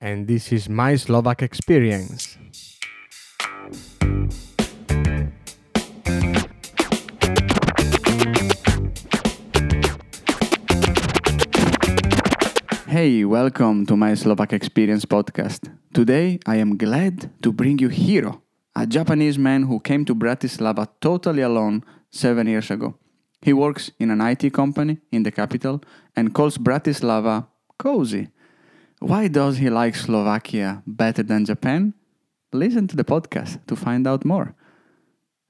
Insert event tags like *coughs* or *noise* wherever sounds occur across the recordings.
and this is my Slovak experience. Hey, welcome to my Slovak Experience podcast. Today I am glad to bring you Hiro, a Japanese man who came to Bratislava totally alone seven years ago. He works in an IT company in the capital and calls Bratislava cozy. Why does he like Slovakia better than Japan? Listen to the podcast to find out more.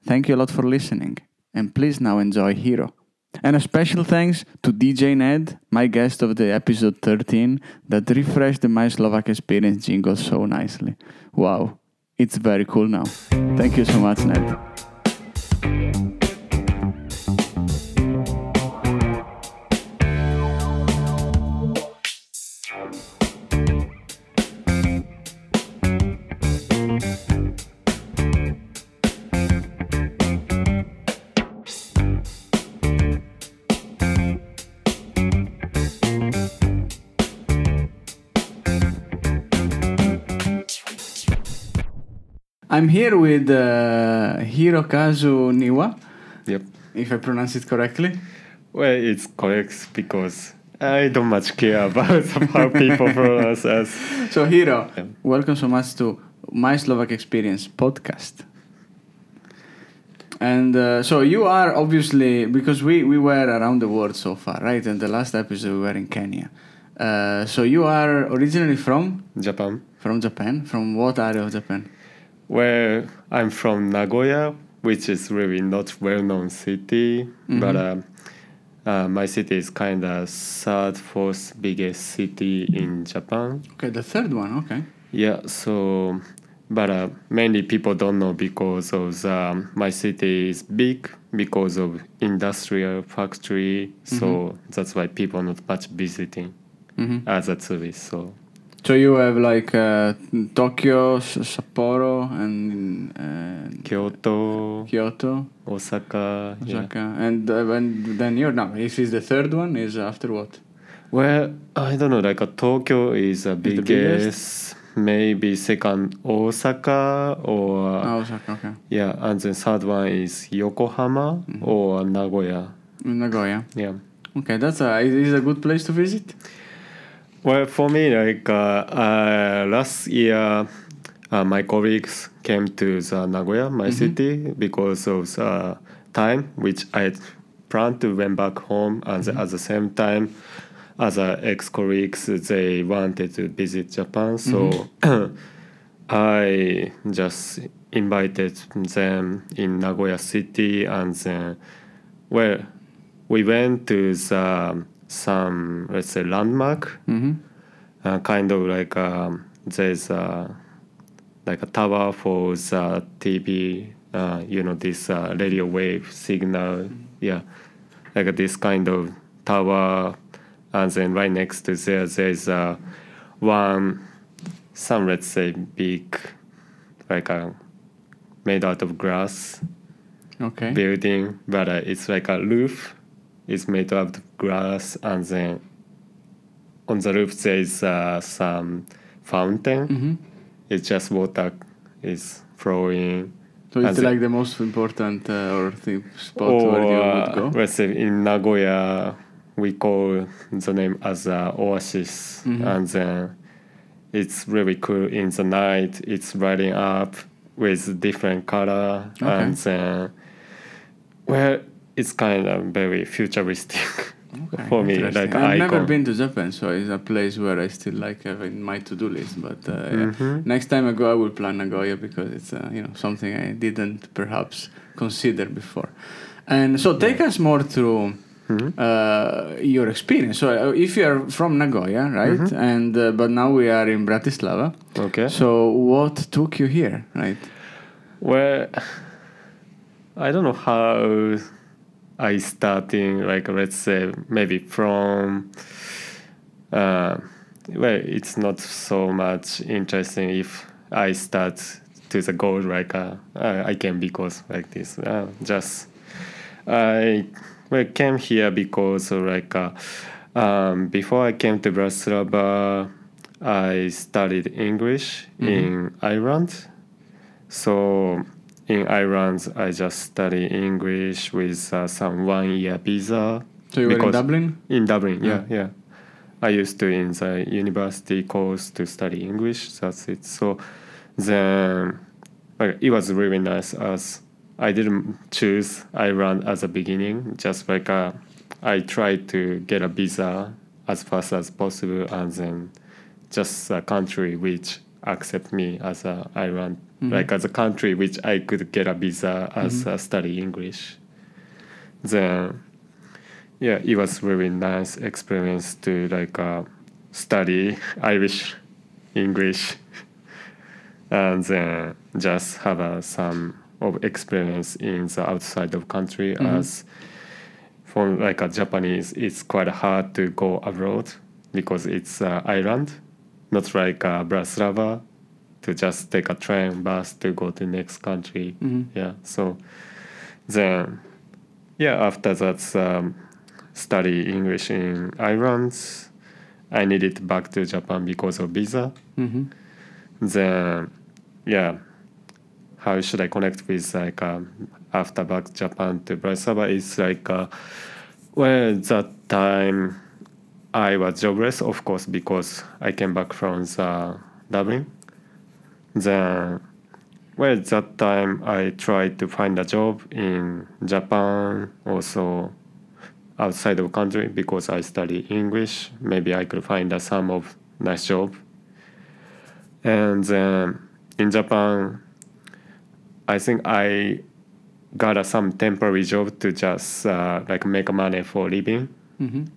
Thank you a lot for listening, and please now enjoy Hiro. And a special thanks to DJ Ned, my guest of the episode 13, that refreshed the My Slovak Experience jingle so nicely. Wow, it's very cool now. Thank you so much, Ned. I'm here with uh, Hirokazu Niwa, Yep. if I pronounce it correctly. Well, it's correct because I don't much care *laughs* about how people pronounce us. So, Hiro, Yeah. welcome so much to My Slovak Experience podcast. And uh, so you are obviously because we, we were around the world so far, right? And the last episode we were in Kenya. Uh, so you are originally from Japan. from Japan. From what area of Japan? Well, I'm from Nagoya, which is really not well-known city, but uh, uh, my city is kind of third, fourth biggest city in Japan. Okay, the third one. Okay. Yeah, so but uh, mainly people don't know because of the, my city is big because of industrial factory, so that's why people not much visiting Mhm. as a tourist. So So you have like uh, Tokyo, Sapporo, and uh, Kyoto, Kyoto, Osaka. Yeah. Osaka, and uh, and then you're now. If it's the third one, is after what? Well, I don't know. Like uh, Tokyo is the the biggest. biggest? Maybe second Osaka or Oh, Osaka. Okay. yeah, and then third one is Yokohama or Nagoya. Nagoya. Yeah. Okay, that's a is a good place to visit. Well, for me, like uh, uh, last year, uh, my colleagues came to the Nagoya, my city, because of the time which I planned to went back home, and at the same time, other ex-colleagues they wanted to visit Japan, so *clears throat* I just invited them in Nagoya city, and then, well, we went to the some let's say landmark Mm-hmm. uh, kind of like um, there's a, like a tower for the TV, uh, you know, this uh, radio wave signal, yeah, like this kind of tower, and then right next to there, there's uh, one, some let's say big, like a made out of glass Okay. building, but uh, it's like a roof. It's made out of glass, and then on the roof there is uh, some fountain. Mm-hmm. It's just water is flowing. So it's like the most important uh, or the spot or where you would uh, go. let's say in Nagoya, we call the name as uh, oasis, Mhm. and then it's really cool in the night. It's lighting up with different color, Okay. and then well, it's kind of very futuristic Okay, for me. Like I've never been to Japan, so it's a place where I still like have in my to-do list. But uh, yeah. Mhm. next time I go, I will plan Nagoya because it's uh, you know something I didn't perhaps consider before. And so take us more through Mhm. uh, your experience. So uh, if you are from Nagoya, right, Mhm. and uh, but now we are in Bratislava. Okay. So what took you here, right? Well, I don't know how I starting like let's say maybe from uh, well it's not so much interesting if I start to the goal like uh, I can because like this uh, just I well came here because like uh, um, before I came to Bratislava I studied English Mhm. in Ireland. So in Ireland, I just study English with uh, some one year visa. So you were in Dublin? In Dublin, yeah, Yeah. yeah. I used to in the university course to study English. That's it. So then, like, it was really nice as I didn't choose Ireland as a beginning. Just like uh, I tried to get a visa as fast as possible, and then just a country which accept me as a Ireland, Mhm. like as a country which I could get a visa as Mhm. uh, study English. Then yeah, it was really nice experience to like uh, study Irish, English, *laughs* and then just have uh, some of experience in the outside of country. Mhm. As for like a Japanese, it's quite hard to go abroad because it's uh, island, not like uh, Bratislava, to just take a train, bus to go to next country. Mhm. Yeah, so then yeah, after that, um, study English in Ireland. I needed back to Japan because of visa. Mhm. Then, yeah, how should I connect with like um, after back Japan to Bratislava? It's like, uh, well, that time I was jobless, of course, because I came back from the Dublin. Then, well, that time I tried to find a job in Japan, also outside of country because I study English. Maybe I could find a some of nice job. And then in Japan, I think I got a, some temporary job to just uh, like make money for living. Mhm.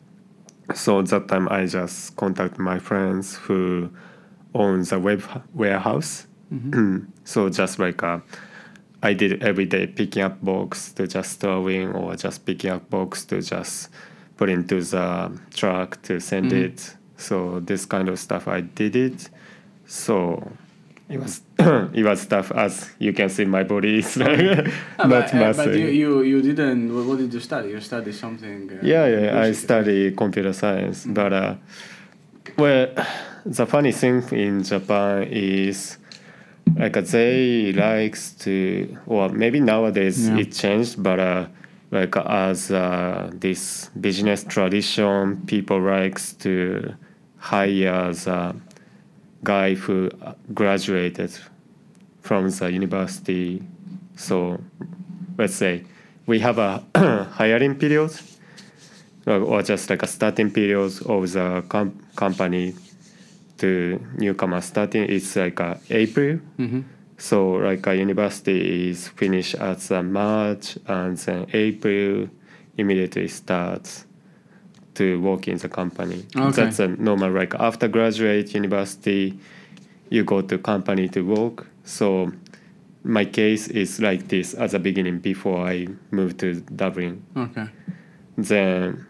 So that time I just contact my friends who owns the web warehouse. Mhm. *clears throat* so just like uh, I did every day picking up box to just storing or just picking up box to just put into the truck to send Mhm. it. So this kind of stuff I did it. So it was *clears throat* it was tough as you can see my body is *laughs* like *laughs* Ah, not but, uh, but you, you, you didn't. What did you study? You studied something. Uh, Yeah, yeah, I study computer science, but uh, well, the funny thing in Japan is like they likes to, or maybe nowadays Yeah. it changed, but uh, like as uh, this business tradition, people likes to hire the guy who graduated from the university. So let's say we have a *clears throat* hiring period or or just like a starting period of the com- company to newcomer starting it's like uh, April. Mhm. So like a university is finished at the March and then April immediately starts to work in the company. Okay. That's a normal like after graduate university you go to company to work. So my case is like this at the beginning before I moved to Dublin Okay. then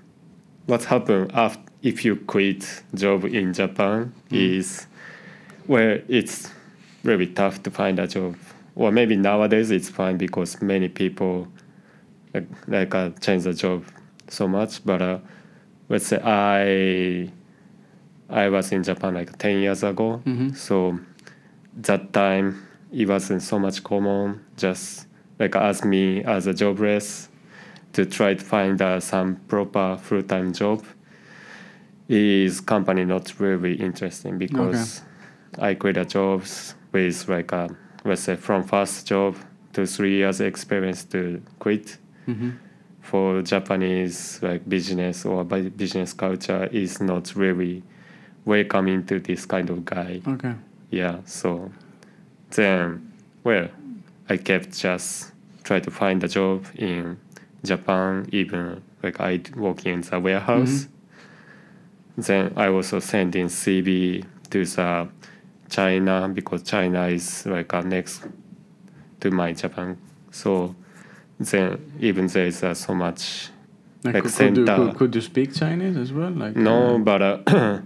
what happened after if you quit job in Japan is where it's really tough to find a job. Or maybe nowadays it's fine because many people like, like uh, change the job so much. But uh, let's say I I was in Japan like ten years ago, Mhm. so that time it wasn't so much common. Just like as me as a jobless to try to find uh, some proper full time job is company not really interesting because I quit a jobs with like a let's say from first job to three years experience to quit Mhm. for Japanese like business or business culture is not really welcoming to this kind of guy. Okay. Yeah, so then, well, I kept just try to find a job in Japan, even like I work in the warehouse. Then I also send in CV to the China because China is like a next to my Japan. So then even there is uh, so much Like, Like could, could, you, center. could, could you speak Chinese as well? Like no, uh, but uh, *clears throat*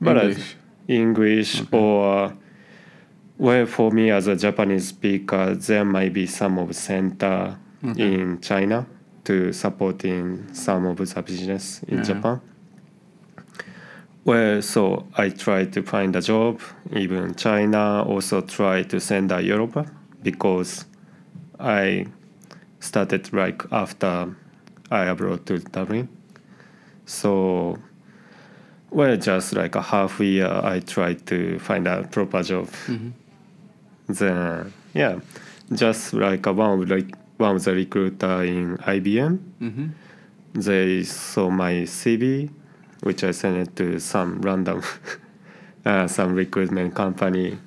but uh, English. English Okay. or well for me as a Japanese speaker there might be some of center Okay. in China to support in some of the business in Yeah. Japan Well, so I tried to find a job, even China, also tried to send a Europe because I started like after I abroad to Dublin. So, well, just like a half year, I tried to find a proper job. Then, yeah, just like a one of like one of the recruiter in IBM, Mm-hmm. they saw my CV, which I sent it to some random, *laughs* uh, some recruitment company.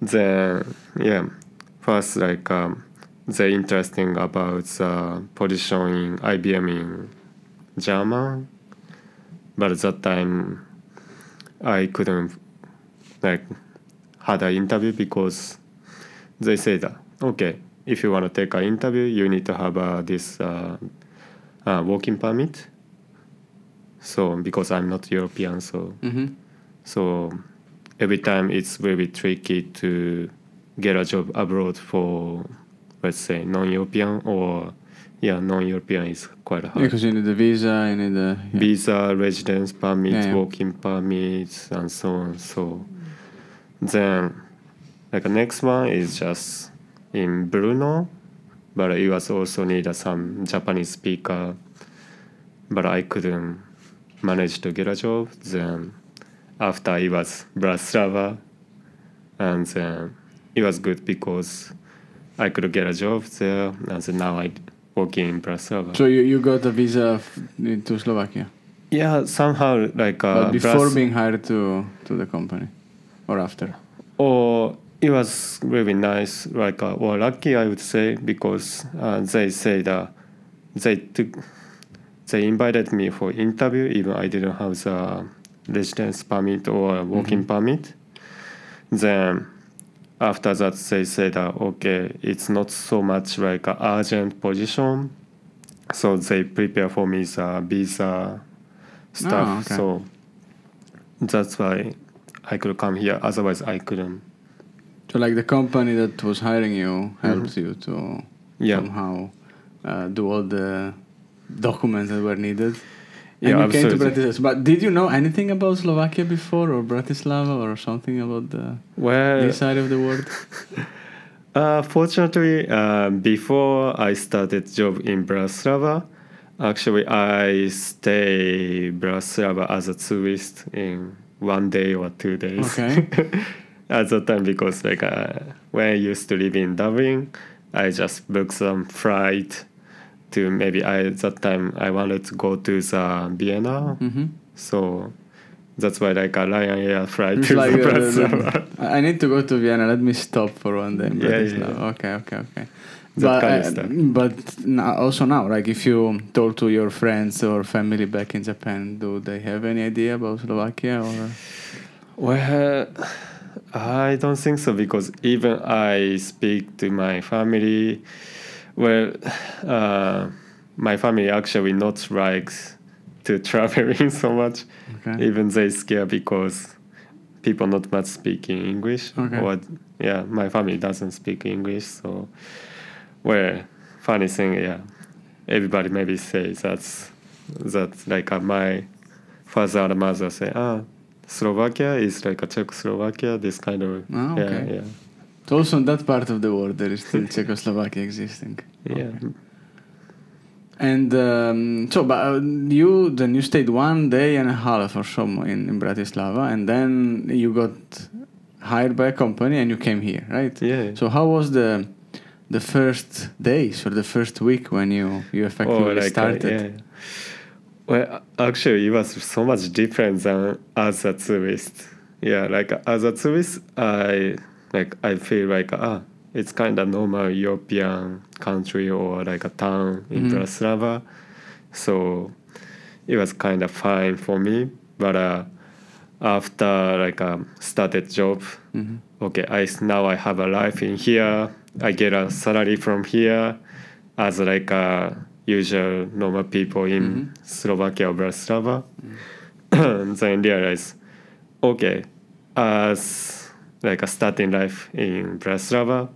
Then, yeah, first like um, they interesting about the position in IBM in German, but at that time I couldn't like had an interview because they said that okay if you want to take an interview you need to have uh, this uh, uh, working permit so because i'm not european so Mm-hmm. so every time it's very tricky to get a job abroad for let's say non-european or yeah non-european is quite hard Because you need a visa, you need the yeah. visa, residence permit, Yeah, working permits, and so on. So then, like the next one is just in Brno, but it was also need some Japanese speaker, but I couldn't manage to get a job. Then after it was Bratislava, and then it was good because I could get a job there, and then now I working in Bratislava. So you, you got a visa f- to Slovakia, Yeah, somehow like uh, but before Bras- being hired to to the company, or after? or it was really nice, like uh, or lucky I would say because uh, they say that they took they invited me for interview even I didn't have the residence permit or working permit. Then after that they said that okay it's not so much like an urgent position, so they prepare for me the visa stuff. Oh, okay. So that's why I could come here. Otherwise, I couldn't. So like the company that was hiring you helped you to Mm-hmm. Yeah. somehow uh, do all the documents that were needed. And Yeah, you came to absolutely. Bratislava. But did you know anything about Slovakia before or Bratislava or something about the Well, this side of the world? *laughs* uh, fortunately, uh, before I started job in Bratislava, actually I stay Bratislava as a tourist in one day or two days. Okay. *laughs* At that time, because like uh, when I used to live in Dublin, I just booked some flight to maybe I that time I wanted to go to the Vienna. Mm-hmm. So that's why like a Ryanair flight to like, Bratislava. I I need to go to Vienna. Let me stop for one day. Yeah, yeah, yeah. Okay, okay, okay. That but kind of uh, but now, also now, like if you told to your friends or family back in Japan, do they have any idea about Slovakia or? Well, I don't think so because even I speak to my family. Well, uh, my family actually not likes to *laughs* traveling so much. Okay. Even they scare because people not much speaking English. Okay. Or yeah, my family doesn't speak English. So, well, funny thing, yeah, everybody maybe say that's that's like uh, my father and mother say ah. Slovakia is like a Czechoslovakia, this kind of Ah, okay. yeah, yeah. So also in that part of the world, there is *laughs* still Czechoslovakia existing. Yeah. And um, so, but uh, you then you stayed one day and a half or so in, in Bratislava, and then you got hired by a company and you came here, right? Yeah. So how was the the first days or the first week when you you effectively like, uh, started? yeah. Well, actually, it was so much different than as a tourist. Yeah, like as a tourist, I like I feel like ah, it's kind of normal European country or like a town in Mhm. Bratislava, so it was kind of fine for me. But uh, after like a started job, Mhm. okay, I now I have a life in here. I get a salary from here, as like a usual normal people in Mhm. Slovakia or Bratislava. And then realize, okay, as like a starting life in Bratislava,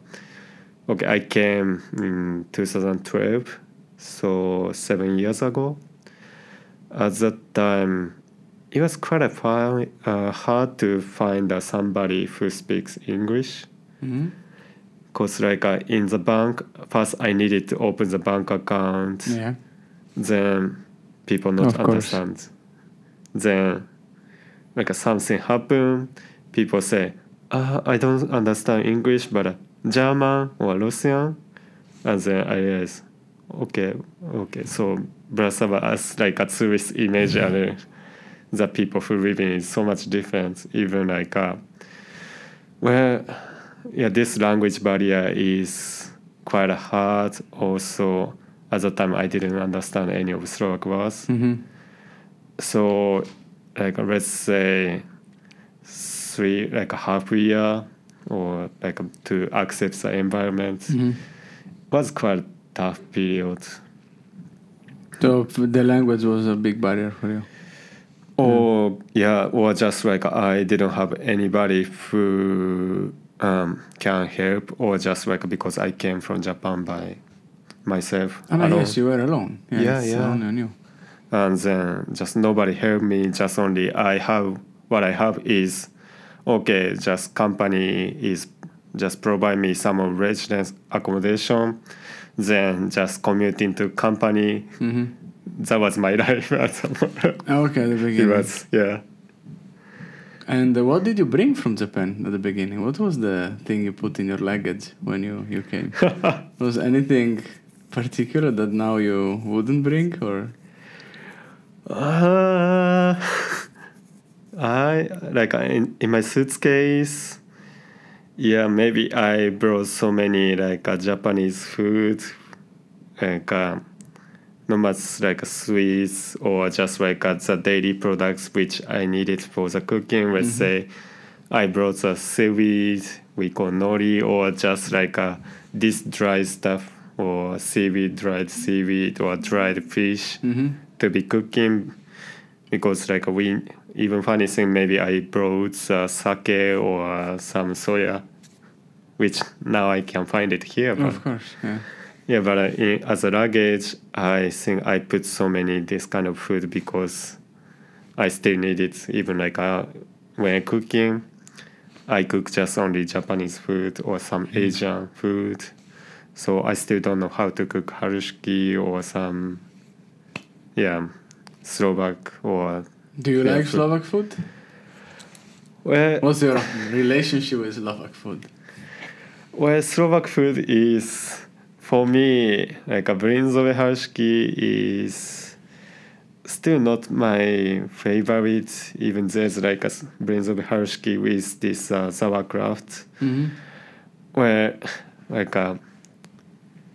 okay, I came in 2012, so seven years ago. At that time, it was quite a fi- uh, hard to find uh, somebody who speaks English. hmm Cause like uh, in the bank, first I needed to open the bank account. Yeah. Then people not Of course. understand. Then like something happened. People say, uh, I don't understand English, but uh, German or Russian. And then I realize, okay, okay. So Bratislava as like a tourist image and uh, the people who live in is so much different. Even like, uh, well, yeah, this language barrier is quite hard. Also, at the time, I didn't understand any of Slovak words. hmm So, like, let's say three, like a half year, or like to accept the environment hmm was quite tough period. So the language was a big barrier for you. Or yeah, or just like I didn't have anybody who um, can help, or just like because I came from Japan by myself. And I mean, alone. yes, you were alone. Yeah, Yeah, yeah. you. and then just nobody helped me. Just only I have what I have is okay. Just company is just provide me some residence accommodation. Then just commuting to company. hmm That was my *laughs* life at the moment. Okay, at the It was yeah. And what did you bring from Japan at the beginning? What was the thing you put in your luggage when you, you came? *laughs* was anything particular that now you wouldn't bring or? Uh, *laughs* I like in, in my suitcase. Yeah, maybe I brought so many like uh, Japanese food, like uh, not much like sweets or just like uh, the daily products which I needed for the cooking. Let's say I brought the seaweed we call nori or just like uh, this dry stuff or seaweed, dried seaweed or dried fish Mm-hmm. to be cooking because like we even funny thing maybe I brought uh, sake or uh, some soya which now I can find it here but Of course, yeah. yeah but uh, in, as a luggage I think I put so many this kind of food because I still need it. Even like uh, when cooking I cook just only Japanese food or some Asian food. So I still don't know how to cook halušky or some yeah Slovak or Do you Yeah, like food. Slovak food? well, What's your relationship with Slovak food? well Slovak food is for me like a bryndzové halušky is still not my favorite even there's like a bryndzové halušky with this uh, sauerkraut Mm-hmm. where like a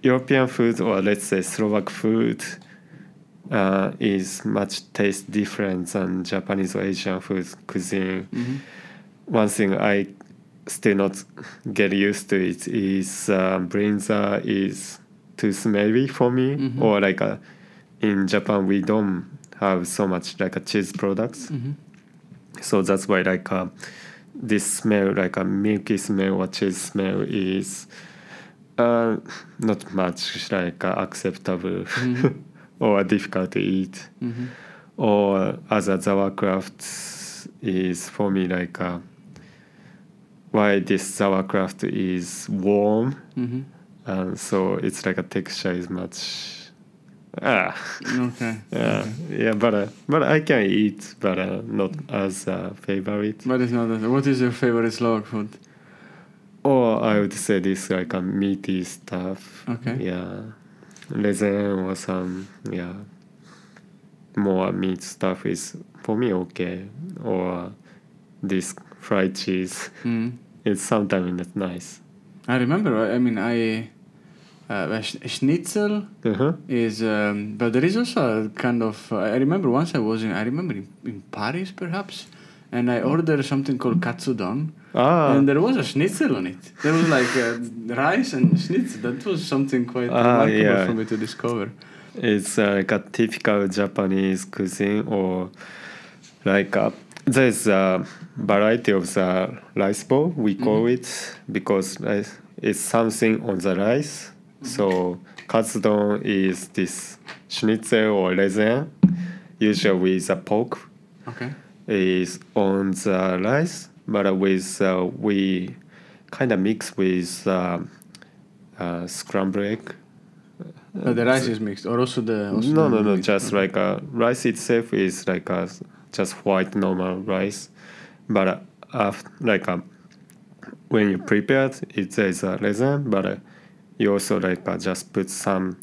European food or let's say Slovak food uh, is much taste different than Japanese or Asian food cuisine. Mm-hmm. One thing I still not get used to it is uh, bryndza is too smelly for me Mhm. or like uh, in Japan we don't have so much like a cheese products Mm-hmm. so that's why like uh, this smell like a milky smell or cheese smell is uh, not much like uh, acceptable Mhm. *laughs* or difficult to eat Mm-hmm. or other sauerkraut is for me like uh, why this sauerkraut is warm Mm-hmm. and so it's like a texture is much ah Okay. *laughs* yeah yeah but uh, but I can eat but uh, not as a favorite But it's not that. What is your favorite Slovak food? or I would say this like a meaty stuff Okay. yeah lezen or some yeah more meat stuff is for me okay or this fried cheese Mm. it's sometimes not nice I remember. I mean, I uh, schnitzel uh-huh. is, um, but there is also a kind of. Uh, I remember once I was in. I remember in, in Paris perhaps, and I ordered something called katsudon, ah and there was a schnitzel on it. There was like uh, rice and schnitzel. That was something quite Ah, remarkable yeah. for me to discover. It's uh, like a typical Japanese cuisine, or like uh, there's a variety of the rice bowl. We call it because it's something on the rice. So katsudon is this schnitzel or lezen, usually with a pork, Okay. Is on the rice, but with uh, we kind of mix with uh, uh, scrambled egg. But the rice is mixed, or also the. Also no, no, no. mixed- Just like uh, rice itself is like a just white normal rice, but uh, after, like uh, when you prepare it, it says uh, rezeň, but uh, you also like uh, just put some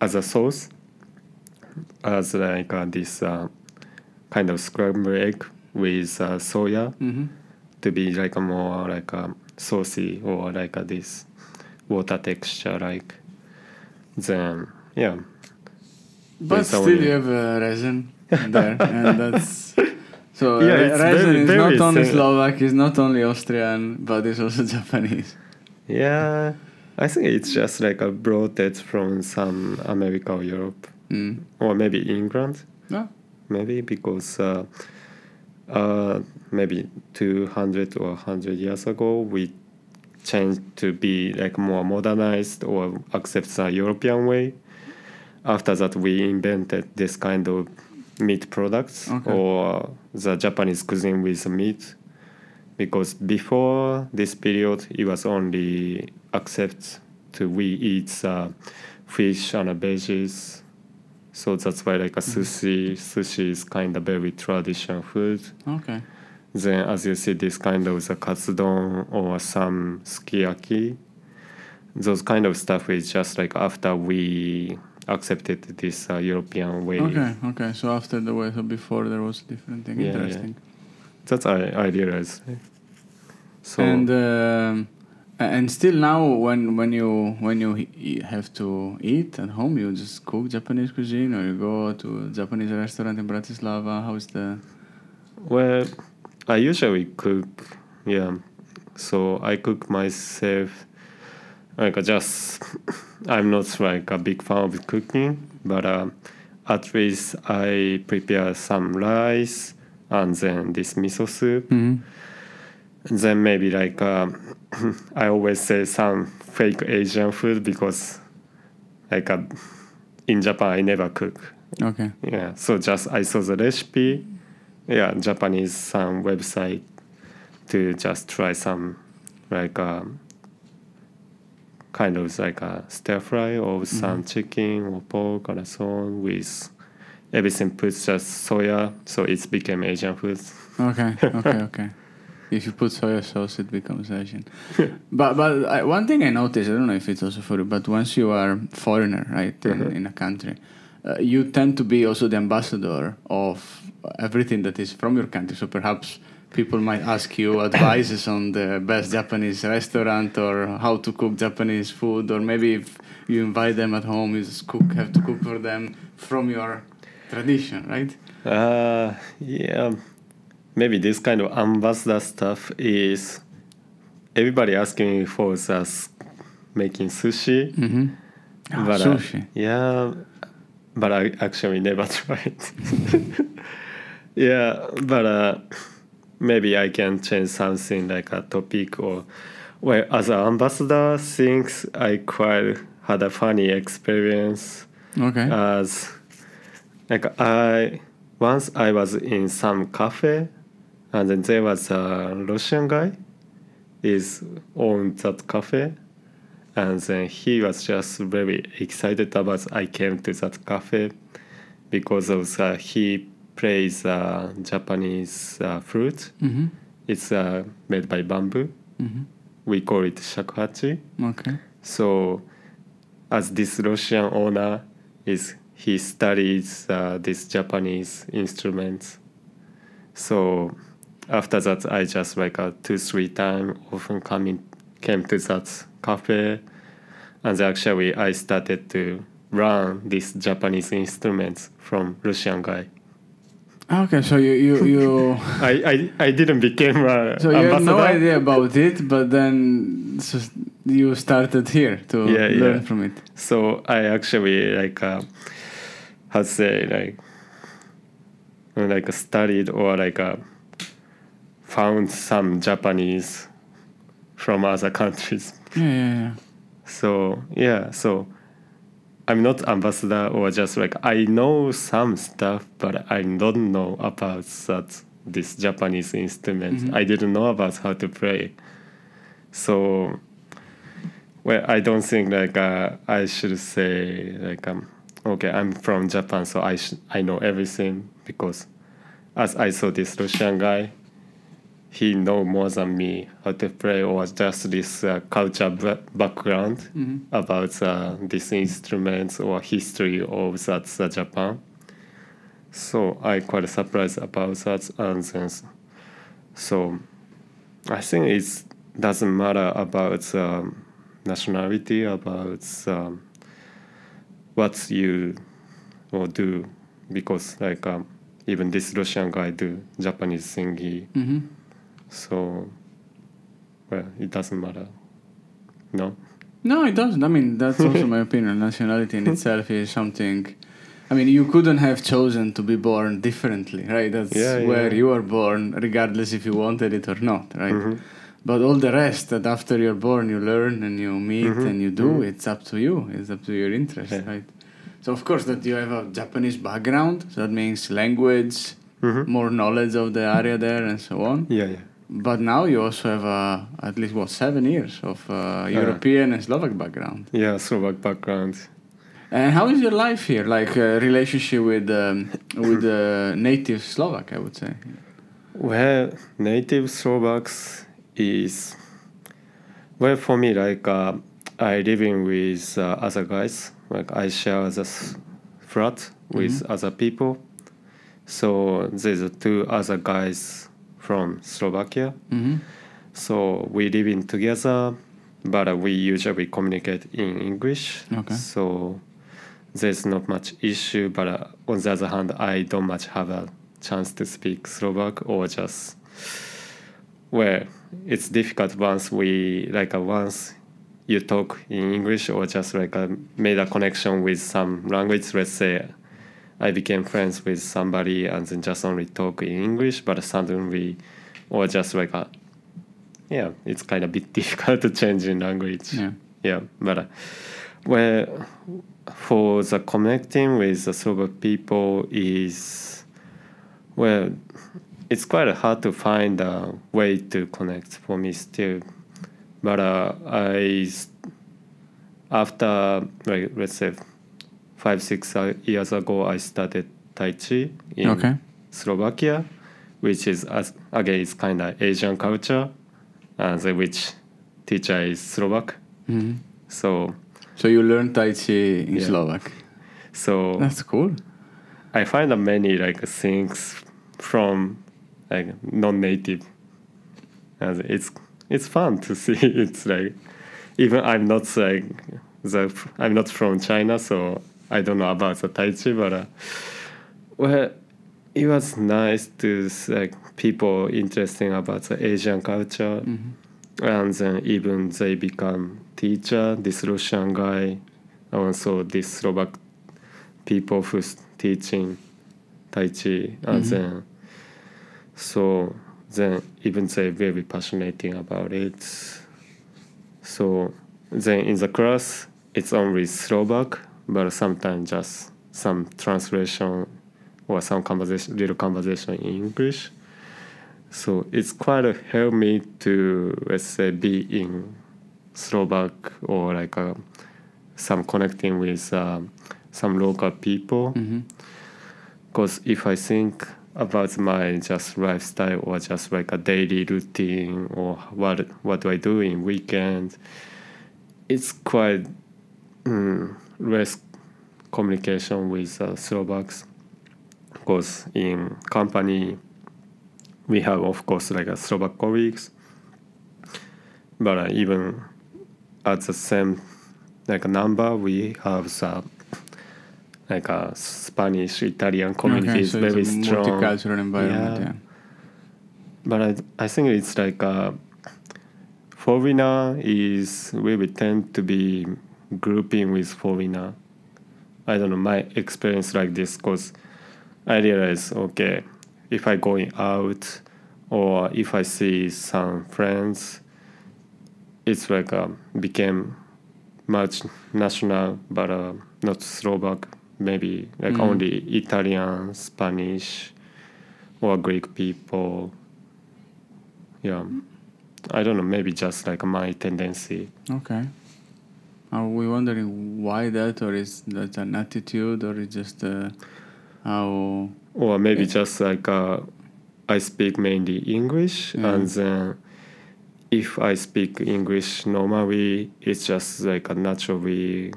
other sauce as like uh, this uh, kind of scrambled egg with uh, soya Mhm. to be like a more like a saucy or like a this water texture like then yeah But With still, you have uh, rezeň *laughs* there, and that's. So Yeah, re- rezeň very- is very not only sim- Slovak, it's not only Austrian, but it's also *laughs* Japanese. Yeah, I think it's just like a brought it from some America or Europe Mm. or maybe England, No? Maybe because uh, uh, maybe 200 or 100 years ago we changed to be like more modernized or accept the European way. After that, we invented this kind of meat products Okay. or the Japanese cuisine with meat because before this period it was only accept to we eat uh, fish and veggies so that's why like a sushi sushi is kind of very traditional food Okay. then as you see this kind of the katsudon or some sukiyaki those kind of stuff is just like after we accepted this uh, european way Okay, okay. So after the way, so before there was different thing. Yeah, yeah. Interesting. that's i, I realized so and a- and still now, when when you when you have to eat at home, you just cook Japanese cuisine, or you go to a Japanese restaurant in Bratislava. How is the? Well, I usually cook, yeah. So I cook myself. Like I just, *laughs* I'm not like a big fan of cooking, but uh, at least I prepare some rice and then this miso soup. Mm-hmm. Then maybe like uh, I always say some fake Asian food because like uh, in Japan I never cook. Okay. Yeah, so just I saw the recipe, yeah, Japanese some website to just try some like um, kind of like a stir fry or some chicken or pork and so on with everything put just soya, so it became Asian food. Okay, okay, okay. *laughs* If you put soy sauce, it becomes Asian. but but I, one thing I noticed, I don't know if it's also for you, but once you are foreigner, right, in, Mhm. in a country, uh, you tend to be also the ambassador of everything that is from your country. So perhaps people might ask you *coughs* advices on the best Japanese restaurant or how to cook Japanese food, or maybe if you invite them at home, you just cook, have to cook for them from your tradition, right? Uh, yeah, maybe this kind of ambassador stuff is everybody asking for us making sushi. Mm-hmm. But, uh, sushi. yeah, but I actually never *laughs* tried. *laughs* yeah, but uh, maybe I can change something like a topic or well, as an ambassador, things I quite had a funny experience Okay. as like I once I was in some cafe and then there was a Russian guy is owned that cafe and then he was just very excited about I came to that cafe because of uh, he plays uh, Japanese uh, fruit. mm-hmm. It's uh, made by bamboo. Mm-hmm. We call it shakuhachi. Okay. So, as this Russian owner is, he studies uh, these Japanese instruments. So, after that, I just like uh, two three times often coming came to that cafe, and actually I started to learn these Japanese instruments from Russian guy. Okay, so you you, you *laughs* I, I, I didn't become a so you had no idea about it, but then so you started here to Yeah, learn yeah. from it. So I actually like uh, how to say like like studied or like uh, found some Japanese from other countries. Yeah, yeah, yeah. So yeah, so I'm not ambassador or just like I know some stuff, but I don't know about that this Japanese instrument. Mhm. I didn't know about how to play. So, well, I don't think like uh, I should say like um, okay, I'm from Japan, so I sh- I know everything because as I saw this Russian guy, he know more than me how to play or just this uh, culture ba- background Mhm. about uh, these instruments or history of that uh, Japan. So I quite surprised about that and then so I think it doesn't matter about um, nationality about um, what you do because like um, even this Russian guy do Japanese thingy hmm so well it doesn't matter no No, it doesn't. I mean, that's also my opinion. *laughs* Nationality in itself is something. I mean, you couldn't have chosen to be born differently, right? That's Yeah, where you were born, regardless if you wanted it or not, right? Mhm. But all the rest that after you're born, you learn and you meet Mhm. and you do, Mhm. it's up to you. It's up to your interest, Yeah. right? So, of course, that you have a Japanese background, so that means language, Mhm. more knowledge of the area there, and so on. yeah yeah But now you also have uh, at least what seven years of uh, European and Slovak background. yeah Slovak background And how is your life here? Like uh, relationship with um, with uh, native Slovak, I would say. Well, native Slovaks is well for me. Like uh, I living with uh, other guys. Like I share the flat with other people. So there's two other guys from Slovakia. Mm-hmm. So we live in together, but uh, we usually communicate in English. Okay. So there's not much issue, but uh, on the other hand, I don't much have a chance to speak Slovak or just well, it's difficult once we like uh, once you talk in English or just like uh, made a connection with some language. Let's say I became friends with somebody and then just only talk in English, but suddenly or just like a yeah, it's kind of bit *laughs* difficult to change in language. Yeah. Yeah, but uh, well, for the connecting with the Slovak people is well, it's quite hard to find a way to connect for me still. But uh, I after like let's say five six uh, years ago, I started Tai Chi in Okay. Slovakia, which is as again it's kind of Asian culture, and the which teacher is Slovak. Mm-hmm. So So you learned Tai Chi in Yeah. Slovak. so That's cool. I find that many like things from like non-native, and it's it's fun to *laughs* see. It's like even I'm not like the I'm not from China, so I don't know about the Tai Chi, but uh, well, it was nice to see, like people interesting about the Asian culture, Mm-hmm. and then even they become teacher. This Russian guy, and also this Slovak people who's teaching Tai Chi, and Mhm. then so then even they very passionate about it. So then in the class it's only Slovak, but sometimes just some translation or some conversation, little conversation in English. So it's quite a help me to let's say be in Slovak or like uh, some connecting with um, some local people. Mm-hmm. Because if I think about my just lifestyle or just like a daily routine or what what do I do in weekends, it's quite mm, less communication with uh, Slovaks. Because in company, we have of course like a Slovak colleagues, but uh, even at the same like a number, we have the like a Spanish Italian community okay, is so very a strong. multicultural environment. Yeah. Yeah. But I, I think it's like uh, foreigner is we tend to be grouping with foreigner. I don't know my experience like this because I realize okay if I going out or if I see some friends, it's like um, became much national but uh, not Slovak maybe like Mm. only Italian Spanish or Greek people. Yeah, I don't know. Maybe just like my tendency. Okay. Are we wondering why that, or is that an attitude, or is just uh, how? or maybe Yeah. just like uh, I speak mainly English, Yeah. and then if I speak English normally, it's just like a naturally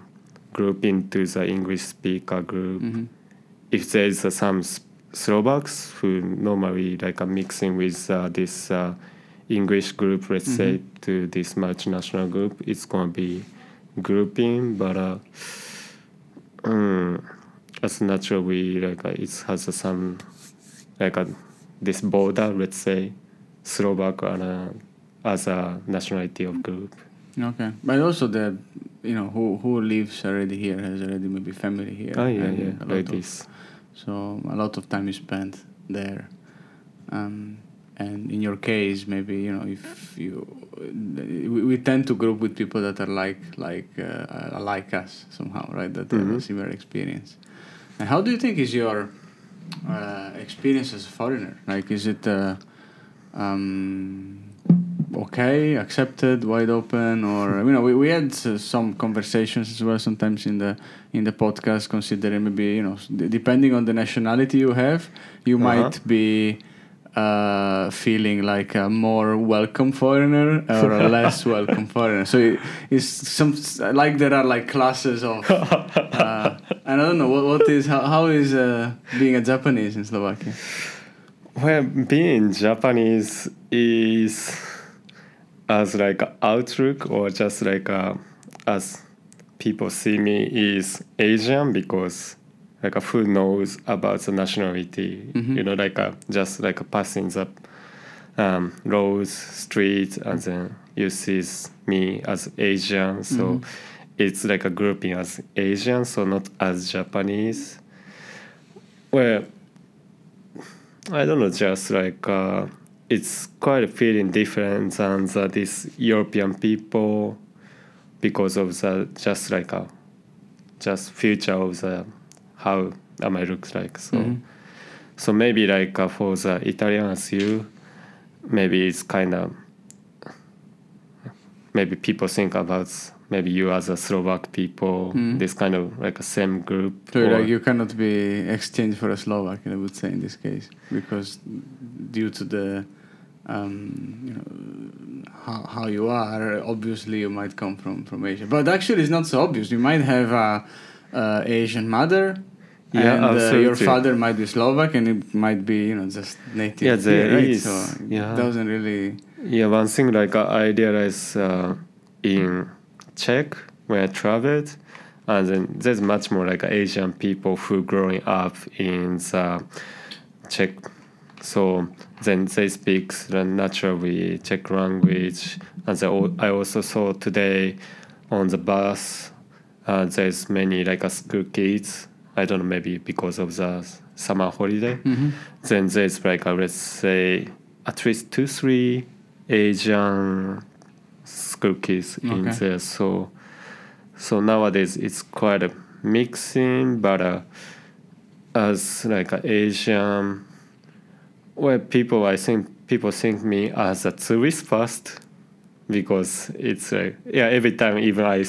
group into the English speaker group. Mhm. If there is uh, some Slovaks who normally like are mixing with uh, this uh, English group, let's say to this multinational group, it's gonna be grouping, but uh, um, as naturally like uh, it has uh, some like a, this border, let's say Slovak and uh, as a nationality of group. Okay, but also the you know who who lives already here has already maybe family here. Oh yeah, yeah, like of- this. So a lot of time is spent there. Um, and in your case, maybe you know if you we, we tend to group with people that are like like uh, like us somehow, right? That have a similar experience. And how do you think is your uh, experience as a foreigner? Like, is it uh, um, okay, accepted, wide open, or you know, we, we had some conversations as well sometimes in the in the podcast, considering maybe you know, depending on the nationality you have, you Uh-huh. might be uh, feeling like a more welcome foreigner or a less *laughs* welcome foreigner. So it, it's some like there are like classes of. Uh, and I don't know what, what is how, how is uh, being a Japanese in Slovakia. Well, being Japanese is as like outlook or just like a, as people see me is Asian because like a who knows about the nationality, Mhm. you know, like a, just like a passing the um, roads, streets, and then you see me as Asian. So Mhm. it's like a grouping as Asian, so not as Japanese. Well, I don't know, just like uh, it's quite a feeling different than the, this European people because of the just like a just future of the how am I looks like. So Mhm. so maybe like uh, for the Italian as you, maybe it's kind of maybe people think about maybe you as a Slovak people, Mhm. this kind of like a same group. So like you cannot be exchanged for a Slovak, I would say in this case, because due to the um, you know how, how you are, obviously you might come from from Asia. But actually, it's not so obvious. You might have a, a Asian mother. Yeah, and uh, your father might be Slovak, and it might be, you know, just native. Yeah, there here, right? is. So Yeah. doesn't really. Yeah, one thing like uh, I realized uh, in Czech when I traveled, and then there's much more like Asian people who growing up in the Czech, so then they speak naturally Czech language, and I also saw today on the bus uh, there's many like uh, school kids. I don't know maybe because of the summer holiday. Mhm. then there's like uh, let's say at least two three asian school kids in there. So so nowadays it's quite a mixing but uh, as like an asian well people i think people think me as a tourist first because it's like yeah every time even I,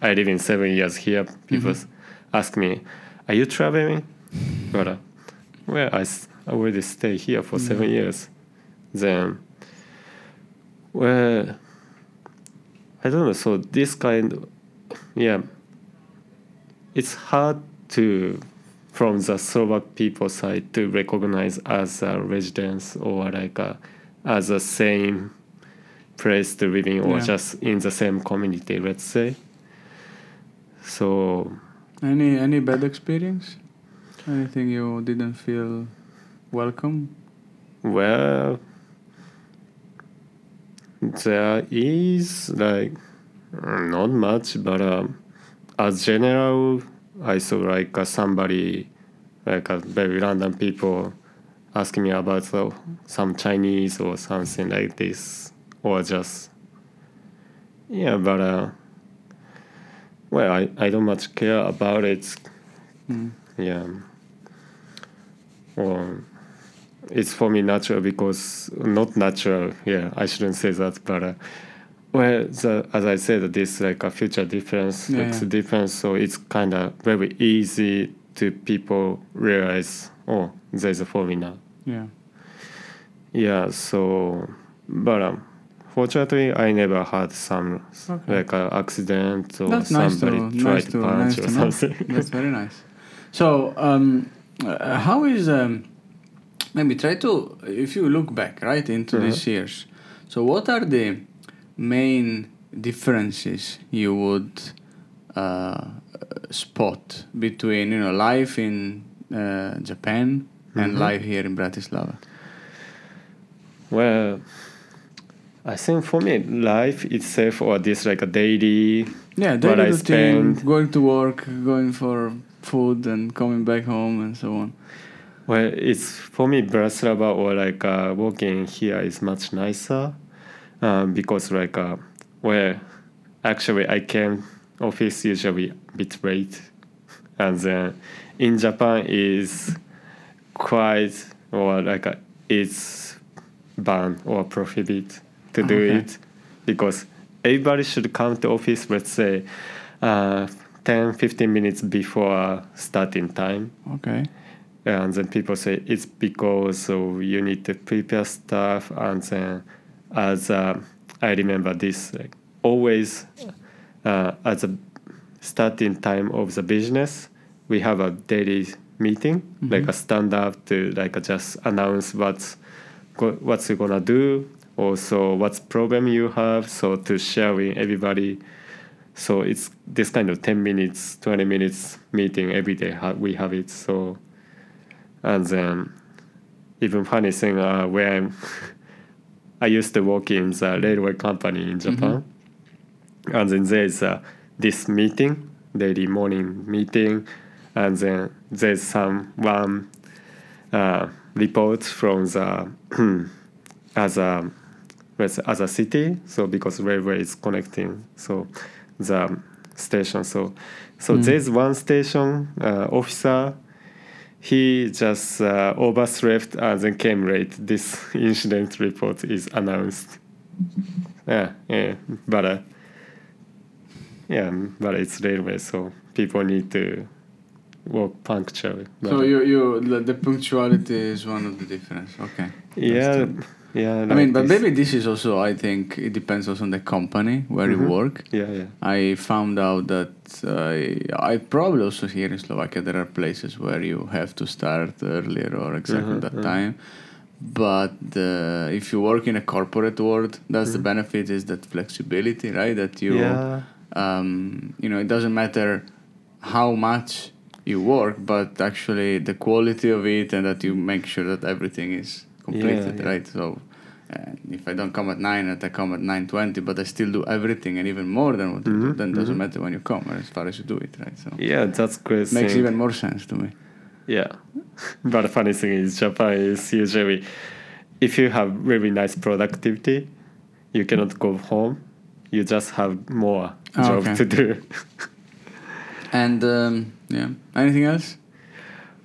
I live in seven years here people s ask me are you traveling? But uh, well I, s- I already stay here for seven years. Then well i don't know. So this kind yeah it's hard to from the slovak people side to recognize as a residence or like a, as a same place to living or Yeah. just in the same community let's say. So Any any bad experience? Anything you didn't feel welcome? Well, there is like not much, but um, as general, I saw like uh, somebody, like a very random people, asking me about uh, some Chinese or something like this, or just yeah, but uh, well, I, I don't much care about it. Mm. Yeah. Or it's for me natural because not natural. Yeah, I shouldn't say that, but uh, well, the, as I said, this like a future difference, Yeah, a difference. So it's kind of very easy to people realize, oh, there's a formula. Yeah. Yeah. So, but um, fortunately, I never had some Okay. like a accident or That's nice to somebody tried nice to punch nice or something. *laughs* That's very nice. So, um, uh, how is um, maybe try to if you look back right into Uh-huh. these years. So, what are the main differences you would uh, spot between you know life in uh, Japan and Mhm. life here in Bratislava? Well, I think for me, life itself or this like a daily Yeah, What daily I routine, spend- going to work, going for food, and coming back home, and so on. Well, it's for me Bratislava or like uh, working here is much nicer um, because like uh, well, actually I came office usually a bit late, *laughs* and then in Japan is quite or like uh, it's banned or prohibit to do Okay. it because everybody should come to office let's say uh, 10 15 minutes before starting time Okay. and then people say it's because so you need to prepare stuff and then as uh, i remember this like always uh, as a starting time of the business we have a daily meeting like a stand up to like just announce what's go- what's you gonna do also what's problem you have so to share with everybody. So it's this kind of 10 minutes 20 minutes meeting every day we have it so. And then even funny thing uh, when *laughs* I used to work in the railway company in Japan, and then there's uh, this meeting, daily morning meeting, and then there's some one uh, report from the *clears throat* as a say as a city. So because railway is connecting, so the station. So so Mm. there's one station uh, officer he just uh, overslept and then came late. This *laughs* incident report is announced. Yeah, yeah, but uh, yeah, but it's railway, so people need to walk punctually. So you you the, the punctuality is one of the difference. Okay. yeah, yeah. I mean, but maybe this is also. I think it depends also on the company where you Mhm. work. Yeah, yeah. I found out that uh, I probably also here in Slovakia there are places where you have to start earlier or exactly Mhm, that mhm. time. But uh, if you work in a corporate world, that's the benefit is that flexibility, right? That you, Mm-hmm. yeah, um, you know, it doesn't matter how much you work, but actually the quality of it and that you make sure that everything is completed, yeah. right? So. Uh, if I don't come at nine, and I come at nine twenty, but I still do everything and even more than what you do, then it doesn't mhm. matter when you come, as far as you do it, right? So yeah. That's great. makes thing. even more sense to me. Yeah. *laughs* but the funny thing is, Japan is usually, if you have really nice productivity, you cannot go home. You just have more Ah, job okay. to do. *laughs* And um, yeah, anything else?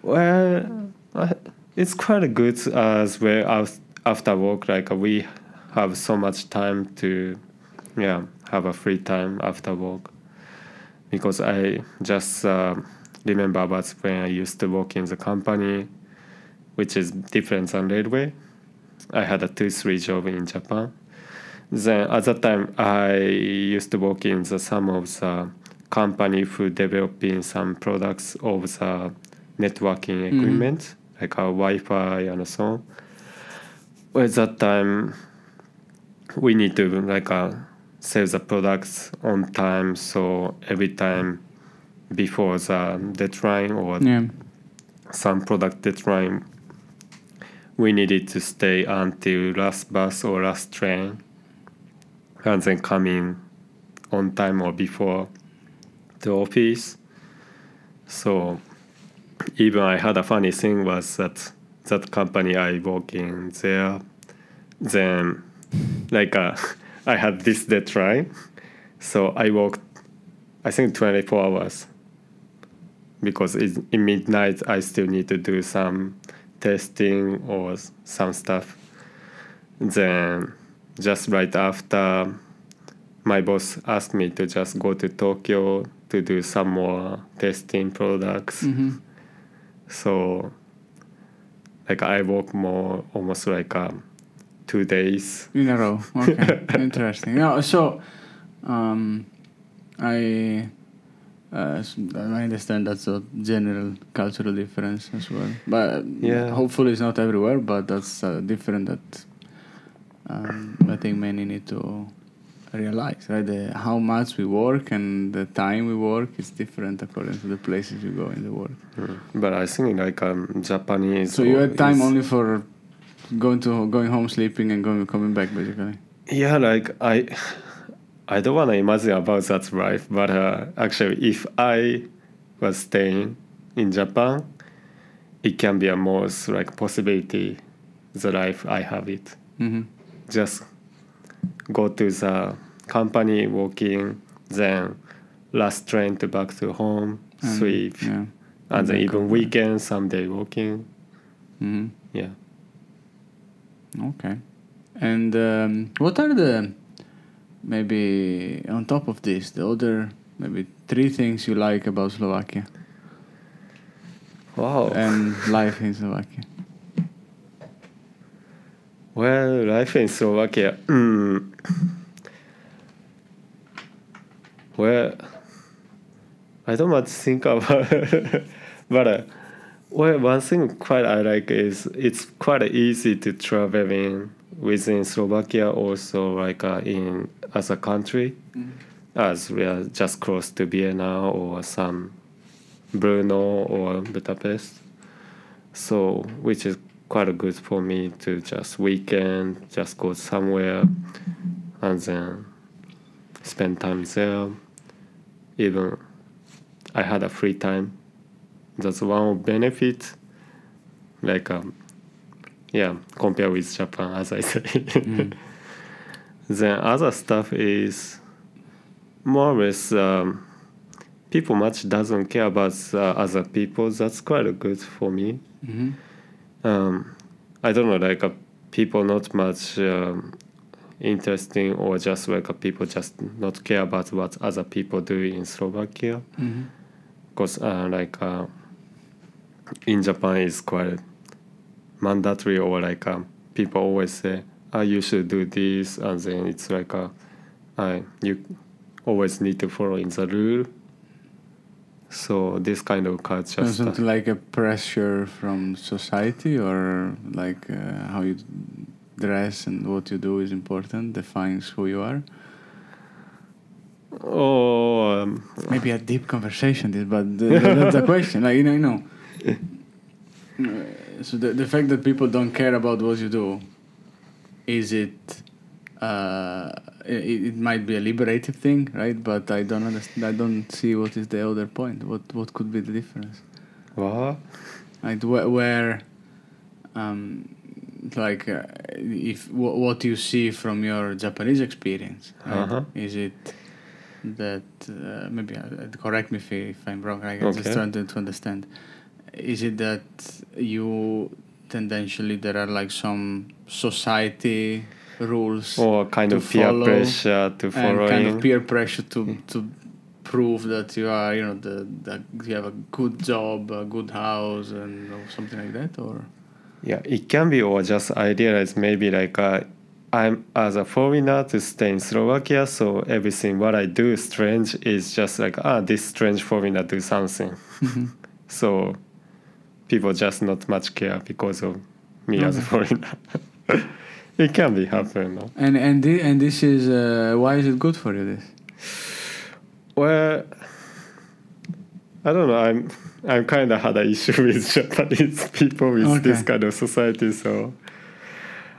well, uh, it's quite good as well as after work. Like uh, we have so much time to, yeah, have a free time after work. Because I just uh, remember about when I used to work in the company, which is different than railway. I had a two three job in Japan. Then at that time I used to work in the some of the company who developing some products of the networking Mhm. equipment like a Wi-Fi and so on. Well, at that time we need to like uh, sell the products on time so every time before the deadline or Yeah. some product deadline, we needed to stay until last bus or last train, and then come in on time or before the office. So even I had a funny thing was that that company I work in there, then like uh, *laughs* I had this deadline, so I worked I think 24 hours because in midnight I still need to do some testing or some stuff. Then just right after, my boss asked me to just go to Tokyo to do some more testing products. hmm So, like I work more almost like um, two days. In a row. *laughs* Okay. Interesting. Yeah. So, um, I. Uh, I understand that's a general cultural difference as well, but Yeah. hopefully it's not everywhere. But that's uh, different. That um, I think many need to realize, right? The, how much we work and the time we work is different according to the places you go in the world. But I think like um, Japanese. So you had time only for going to going home, sleeping, and going coming back, basically. Yeah, like I, I don't want to imagine about that life, but uh, actually, if I was staying in Japan, it can be a most like possibility, the life I have it. hmm Just go to the company, working, then last train to back to home, And- sleep, Yeah. and then even weekend, someday working. hmm Yeah. Okay. And um, what are the maybe on top of this the other maybe three things you like about Slovakia Wow. and life in Slovakia? Well, life in Slovakia. Mm, well, I don't much think about it. *laughs* but uh, well, one thing quite I like is it's quite easy to traveling within Slovakia, also like uh, in as a country, as we are just close to Vienna or some Brno or Budapest. So, which is quite good for me to just weekend, just go somewhere, and then spend time there. Even I had a free time. That's one benefit. Like, um, yeah, compare with Japan, as I *laughs* say. Mm. then other stuff is more or less um, people much doesn't care about uh, other people. That's quite good for me hmm um, I don't know, like uh, people not much um, interesting or just like uh, people just not care about what other people do in Slovakia. Because uh, like uh, in Japan is quite mandatory or like um, people always say, ah, you should do this, and then it's like uh, uh, you always need to follow in the rule. So this kind of culture stuff. something like a pressure from society or like uh, how you dress and what you do is important, defines who you are. Oh, um, Maybe a deep conversation, this, but the, the, that's the *laughs* question. Like you know, you know. *laughs* Uh, So the the fact that people don't care about what you do, is it? Uh, it, it might be a liberative thing, right? But I don't understand. I don't see what is the other point. What what could be the difference? what? Like where, where um, like uh, if w- what you see from your Japanese experience, right? Uh-huh. Is it that uh, maybe uh, correct me if, if I'm wrong? Right? I'm just trying to, to understand. Is it that you tendentially there are like some society rules or kind of peer pressure to and follow kind in. of peer pressure to to prove that you are you know the, that you have a good job a good house and or something like that or? Yeah it can be or just idealize maybe like uh, i'm as a foreigner to stay in slovakia so everything what i do strange is just like ah this strange foreigner do something. *laughs* So people just not much care because of me as a foreigner *laughs* it can be happen no? and and thi- and this is uh, why is it good for you this Well, I don't know. I'm I'm kind of had an issue *laughs* with Japanese people with this kind of society. So,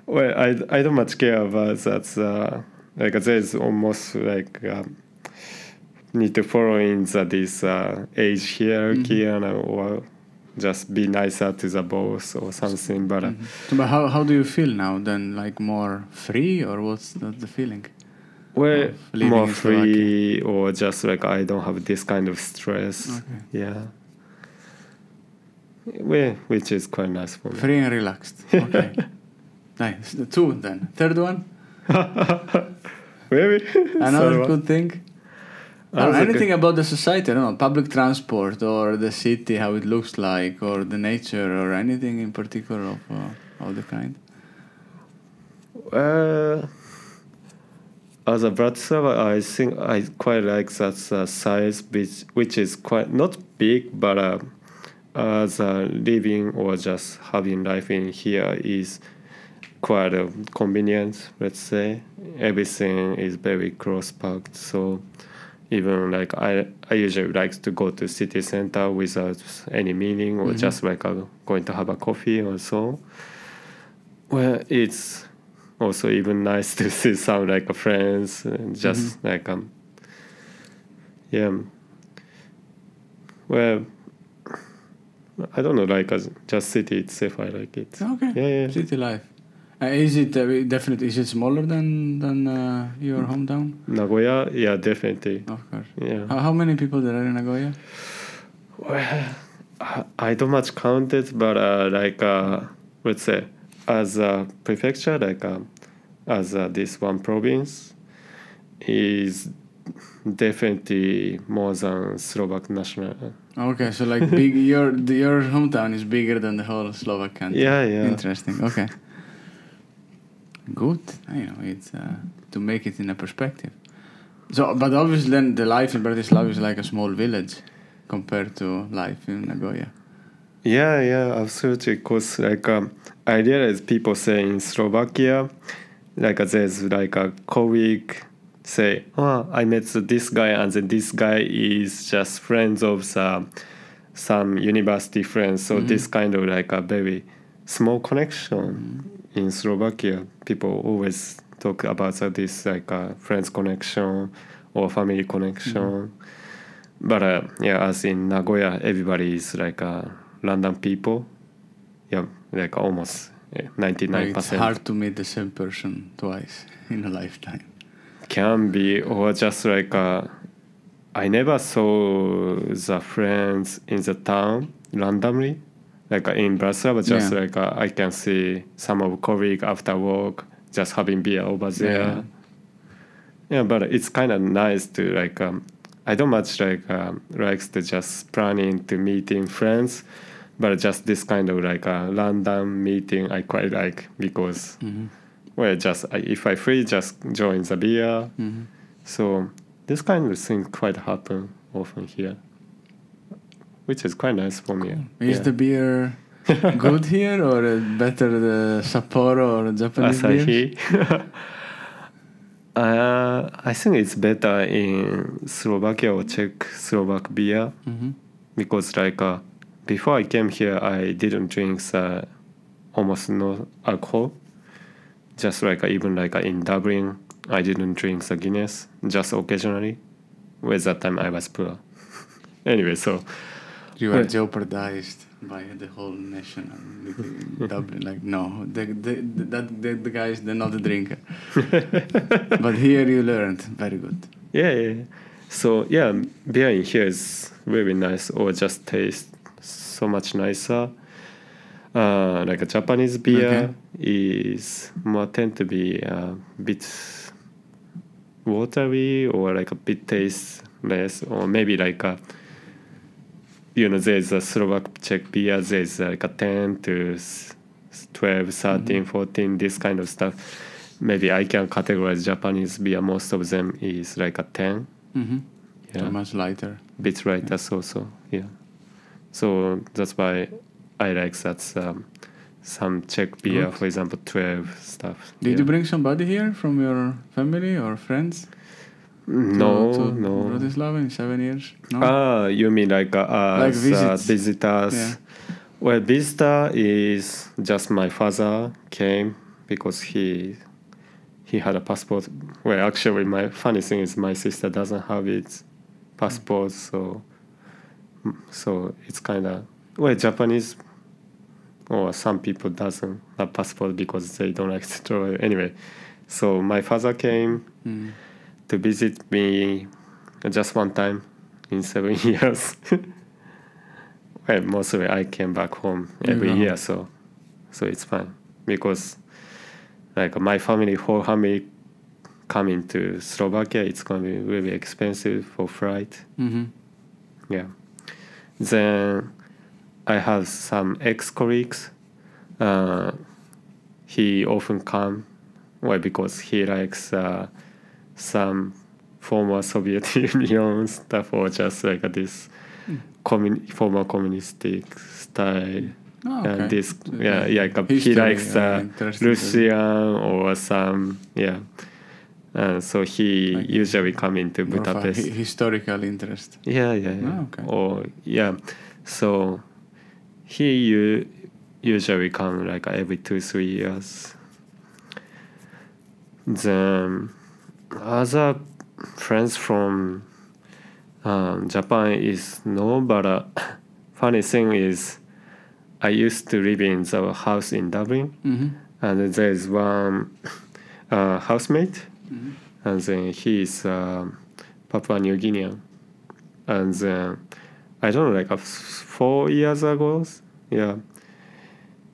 well, I I don't much care about that. Uh, like there's almost like um, need to follow in the, this uh, age hierarchy and uh, or just be nicer to the boss or something. But uh, So, but how how do you feel now then like more free or what's the, the feeling well, more free or just like I don't have this kind of stress. Okay. Yeah. Well, which is quite nice for me. Free and relaxed. *laughs* Okay. nice. The two then. Third one. *laughs* Maybe *laughs* Another Third one. good thing. I don't know, anything good- about the society, I don't know, public transport or the city, how it looks like, or the nature, or anything in particular of, uh, of the kind. Uh, as a Bratislava, I think I quite like that uh, size, which which is quite not big, but uh, as a living or just having life in here is quite uh, convenient. Let's say everything is very close packed, so even like I I usually like to go to city center without any meaning or Mhm. just like uh, going to have a coffee or so. Well, it's also even *laughs* nice to see some like friends and just like um yeah well I don't know like as just city itself I like it Okay. yeah yeah City life. Uh, is it uh, definitely? Is it smaller than than uh, your hometown? Nagoya yeah definitely Of course. yeah How, how many people there are in Nagoya? well *sighs* I- I don't much count it but uh, like uh, let's say as a prefecture like um, as uh, this one province is definitely more than Slovak national Okay, so like big, *laughs* your your hometown is bigger than the whole Slovak country. Yeah, yeah. Interesting. Okay. Good. You know, it's uh, to make it in a perspective. So, but obviously, then the life in Bratislava is like a small village compared to life in Nagoya. Yeah, yeah, absolutely. Because like um, I realize people say in Slovakia, like uh, there's like a colleague say, "Oh, I met this guy, and then this guy is just friends of the, some university friends." So this kind of like a very small connection in Slovakia. People always talk about uh, this like a friends connection or family connection. But uh, yeah, as in Nagoya, everybody is like uh, random people. Yeah, like almost ninety nine Like, it's percent hard to meet the same person twice *laughs* in a lifetime. can be, or just like uh, I never saw the friends in the town randomly. Like uh, in Bratislava, just Yeah. like uh, I can see some of colleague after work just having beer over there. Yeah, but it's kind of nice to like. Um, I don't much like um, likes to just planning to meeting friends, but just this kind of like a random meeting I quite like because Mm-hmm. well just if I free just join the beer. Mm-hmm. So this kind of thing quite happen often here, which is quite nice for me. Is Yeah. the beer *laughs* good here or better the Sapporo or Japanese beers? *laughs* Uh, I think it's better in Slovakia or Czech Slovak beer Mm-hmm. because like uh, before I came here, I didn't drink uh, almost no alcohol. Just like uh, even like uh, in Dublin, I didn't drink the Guinness just occasionally. Where that time I was poor. *laughs* anyway, so You are Right. jeopardized by the whole nation in *laughs* Dublin. Like, no, the, the, the, that, the, the guy is the, not a drinker. *laughs* but here you learned. Very good. yeah, yeah. yeah. So yeah, beer in here is very nice, or just taste so much nicer. Uh, like a Japanese beer Okay. is more tend to be a bit watery or like a bit tasteless, or maybe like a you know there's a Slovak Czech beer, there's like a 10 to 12, 13, 14, this kind of stuff. Maybe I can categorize Japanese beer. Most of them is like a 10. Mm-hmm. Yeah. much lighter. bit right that's also yeah so that's why i like that um, some czech beer Good. for example 12 stuff Did yeah. you bring somebody here from your family or friends? No to, to no Bratislava in seven years? No. ah you mean like uh, Like as, uh, visitors Yeah. well visitor is just my father came because he he had a passport well actually my funny thing is my sister doesn't have its passport so so it's kind of well japanese or some people doesn't have passport because they don't like to travel anyway so my father came Mm. To visit me just one time in seven *laughs* years well, mostly I came back home every year, so so it's fine because like my family, whole family coming to Slovakia, it's gonna be really expensive for flight. Mm-hmm. Yeah. Then I have some ex colleagues. Uh, he often come, well, because he likes uh, some former Soviet Union stuff or just like this commun- former communistic style. Oh, And okay. this, So, yeah, yeah, like, he likes uh, Russian or some, yeah. Uh, so he usually come into More Budapest. hi- historical interest. Yeah, yeah, yeah. Ah, okay. Or yeah, so he u- usually come like every two three years. Then other friends from um, Japan is no, but uh, *laughs* funny thing is, I used to live in the house in Dublin, Mm-hmm. and there is one uh, housemate Mm-hmm. and then he is um, Papua New Guinea, And then I don't know, like uh, four years ago, yeah,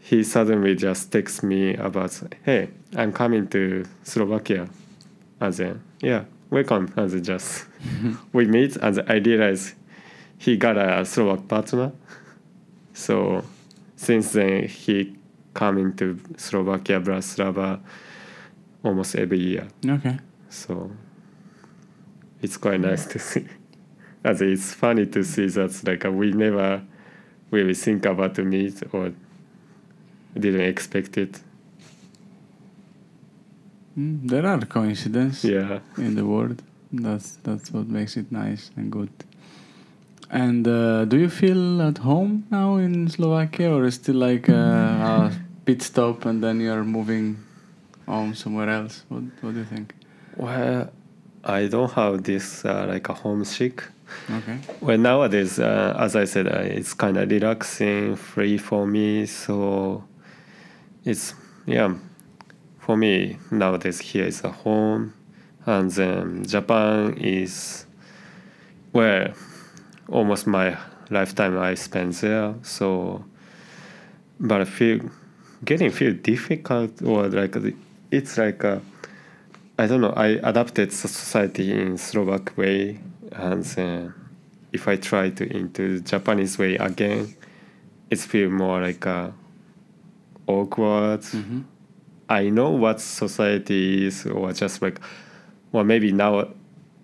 he suddenly just texts me about, hey, I'm coming to Slovakia. And then, yeah, welcome. And then just we meet, and I realize he got a Slovak partner. So since then, he coming to Slovakia, Bratislava almost every year. Okay. So it's quite nice to see. *laughs* As it's funny to see that like uh, we never really think about to meet or didn't expect it. Mm, there are coincidences Yeah. in the world. That's that's what makes it nice and good. And uh, do you feel at home now in Slovakia, or is still like a, a pit stop and then you're moving home somewhere else? What What do you think? Well, I don't have this uh, like a homesick. Okay. Well, nowadays, uh, as I said, uh, it's kind of relaxing, free for me. So it's yeah, for me nowadays here is a home, and then Japan is where almost my lifetime I spent there. So, but I feel getting feel difficult or like it's like I don't know. I adapted society in Slovak way, and then if I try to into Japanese way again, it's feel more like a awkward. Mm-hmm. I know what society is, or just like, well, maybe now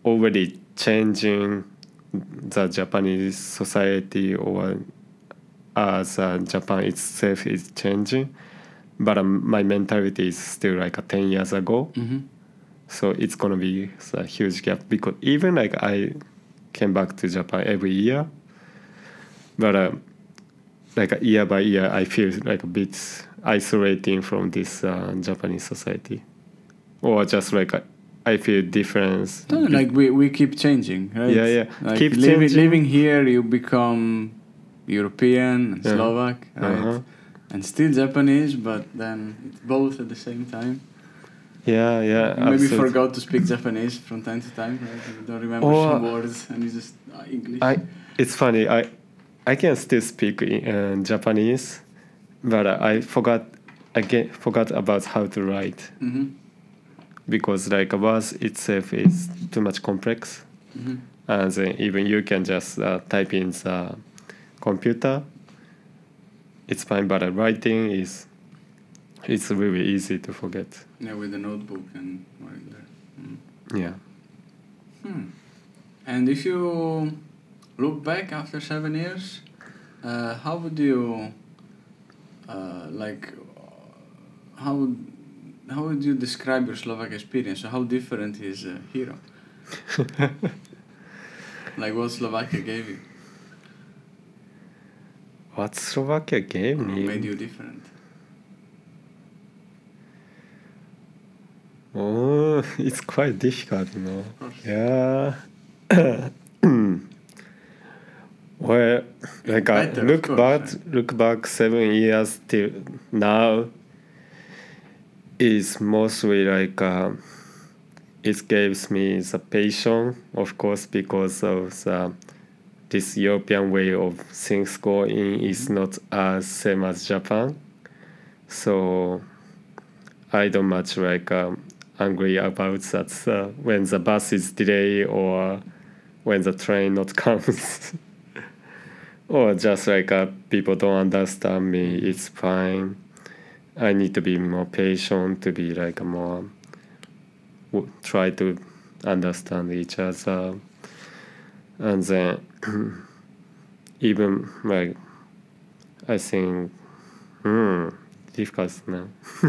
already changing the Japanese society, or as uh, Japan itself is changing, but um, my mentality is still like a ten years ago. Mm-hmm. So it's gonna be a huge gap because even like I came back to Japan every year, but uh, like year by year, I feel like a bit isolating from this uh, Japanese society, or just like I- I feel difference. No, like we, we keep changing, right? Yeah, yeah. Like Keep living, changing. living here, you become European and Yeah. Slovak, right? Uh-huh. And still Japanese, but then it's both at the same time. Yeah, yeah. You maybe absolutely. forgot to speak Japanese from time to time, right? You don't remember Or- some words and you just uh, English. I it's funny. I I can still speak in, uh, Japanese, but I forgot again forgot about how to write. mm-hmm. because like a words itself is too much complex Mm-hmm. and then even you can just uh, type in the computer it's fine but uh, writing is it's really easy to forget Yeah, with the notebook and right there. Mm. yeah Hmm. And if you look back after seven years, uh, how would you uh, like? How would how would you describe your Slovak experience? So how different is uh, Hiro? *laughs* like what Slovakia gave you, what slovakia gave or me made you different? oh *laughs* it's quite difficult you know yeah *clears throat* well like uh, Better, look course, back right? look back seven years till now is mostly like uh, it gives me the passion of course because of the this European way of things going is not as same as Japan. So I don't much like um, angry about that uh, when the bus is delayed or when the train not *laughs* comes. Or just like uh, people don't understand me, it's fine. I need to be more patient to be like more w- try to understand each other. And then *clears throat* even like I think hmm difficult now. *laughs*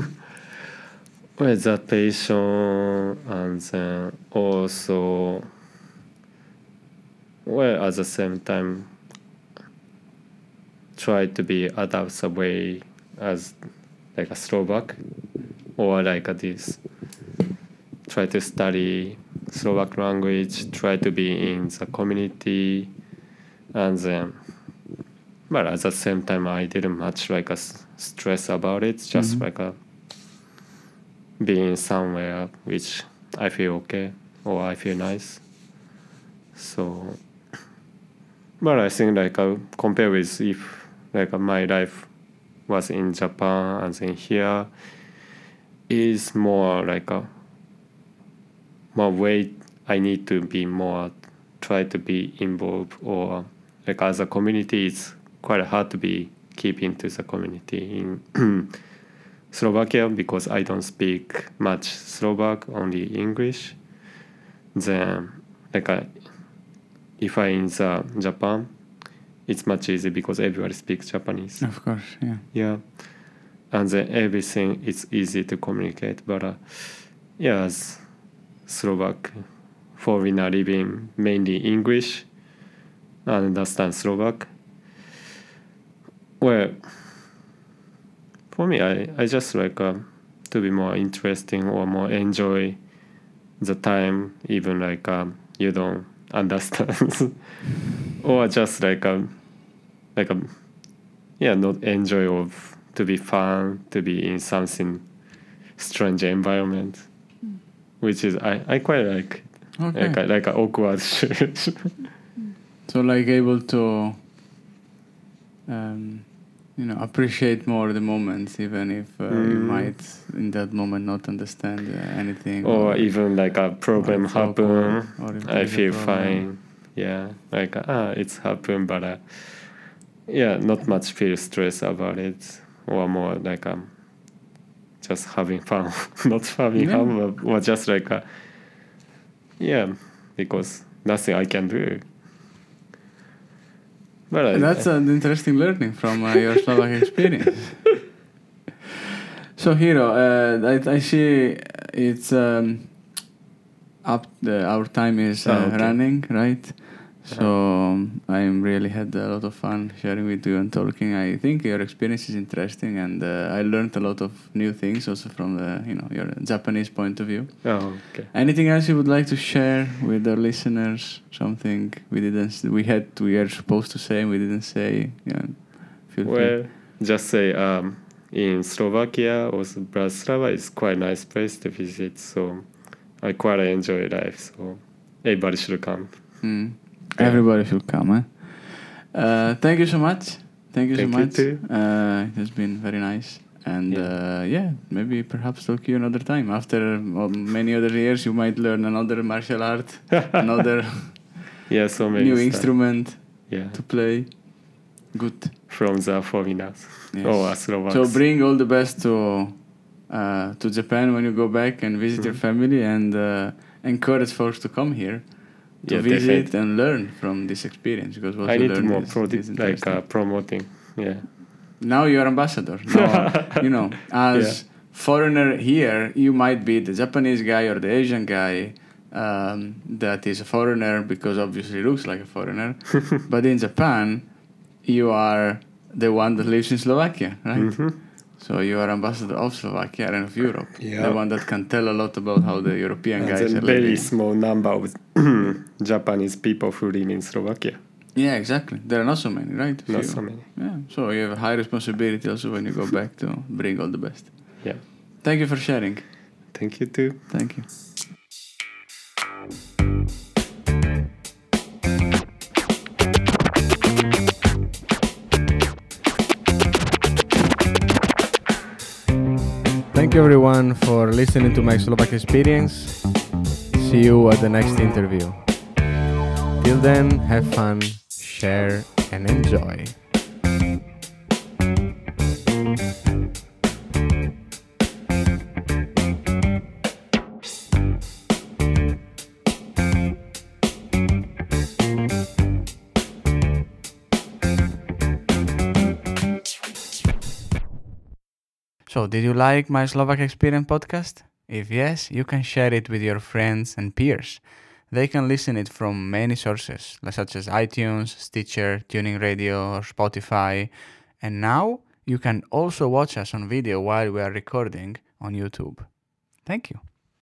With that patient? And then also well at the same time try to be adapt the way as like a Slovak or like a this try to study Slovak language, try to be in the community, and then, but at the same time, I didn't much like a stress about it. Just Mhm. like a being somewhere which I feel okay or I feel nice. So, but I think like compare with if like uh, my life was in Japan and then here is more like a more way I need to be more try to be involved or like as a community it's quite hard to be keeping to the community in *clears throat* Slovakia because I don't speak much Slovak only English. Then like I, if I in the Japan it's much easier because everybody speaks Japanese. Of course, yeah. yeah. And then everything is easy to communicate but uh, yeah as slovak foreigner living mainly english and understand slovak. Well for me i, I just like uh, to be more interesting or more enjoy the time even like um, you don't *laughs* understand. Or just like um like a yeah not enjoy of to be fun to be in something strange environment which is i, I quite like. Okay. like like an awkward *laughs* situation So like able to, um, you know, appreciate more the moments, even if uh, you Mm. might in that moment not understand uh, anything. or even like a problem happen or if i feel problem. fine yeah like ah it's happened but uh, yeah not much feel stress about it or more like um just having fun *laughs* not having Yeah. fun but, or just like a, yeah because nothing i can do but I, That's an interesting learning from uh, your *laughs* Slovak experience. so, Hiro, uh, I, I see it's um, up. The, our time is uh, Ah, okay. running, right? So um, I'm really had a lot of fun sharing with you and talking. I think your experience is interesting, and uh, I learned a lot of new things also from the you know your Japanese point of view. oh okay Anything else you would like to share with our listeners? Something we didn't, we had, we are supposed to say, and we didn't say. Yeah, feel free. Well, just say um, in Slovakia or Bratislava is quite a nice place to visit. So I quite enjoy life. So everybody should come. Mm. Yeah. Everybody should come. Eh? Uh, thank you so much. Thank you Thank so you much. too. Uh, it has been very nice. And Yeah. uh, yeah, maybe perhaps talk to you another time. After well, many other years, you might learn another martial art, *laughs* another Yeah, so many new stuff. instrument Yeah, to play. Good. from the foreigners. Yes. Oh, Slovaks. So bring all the best to uh, to Japan when you go back and visit your Mhm. family and uh, encourage folks to come here to Yeah, visit definitely. and learn from this experience because what I you need learn more is, pro- is like uh, promoting. Yeah. now you're ambassador. Now, *laughs* you know, as foreigner here, you might be the Japanese guy or the Asian guy um, that is a foreigner because obviously looks like a foreigner. *laughs* but in Japan, you are the one that lives in Slovakia, right? Mhm. So you are ambassador of Slovakia and of Europe. Yeah. The one that can tell a lot about how the European And guys very small number of *clears throat* Japanese people who live in Slovakia. Yeah, exactly. There are not so many, right? Not so many. Yeah. So you have a high responsibility also when you go back to bring all the best. Yeah. Thank you for sharing. Thank you too. Thank you. Thank you everyone for listening to my Slovak experience. See you at the next interview. Till then, have fun, share, and enjoy. So, did you like my Slovak Experience podcast? If yes, you can share it with your friends and peers. They can listen it from many sources, such as iTunes, Stitcher, TuneIn Radio, or Spotify. And now you can also watch us on video while we are recording on YouTube. Thank you.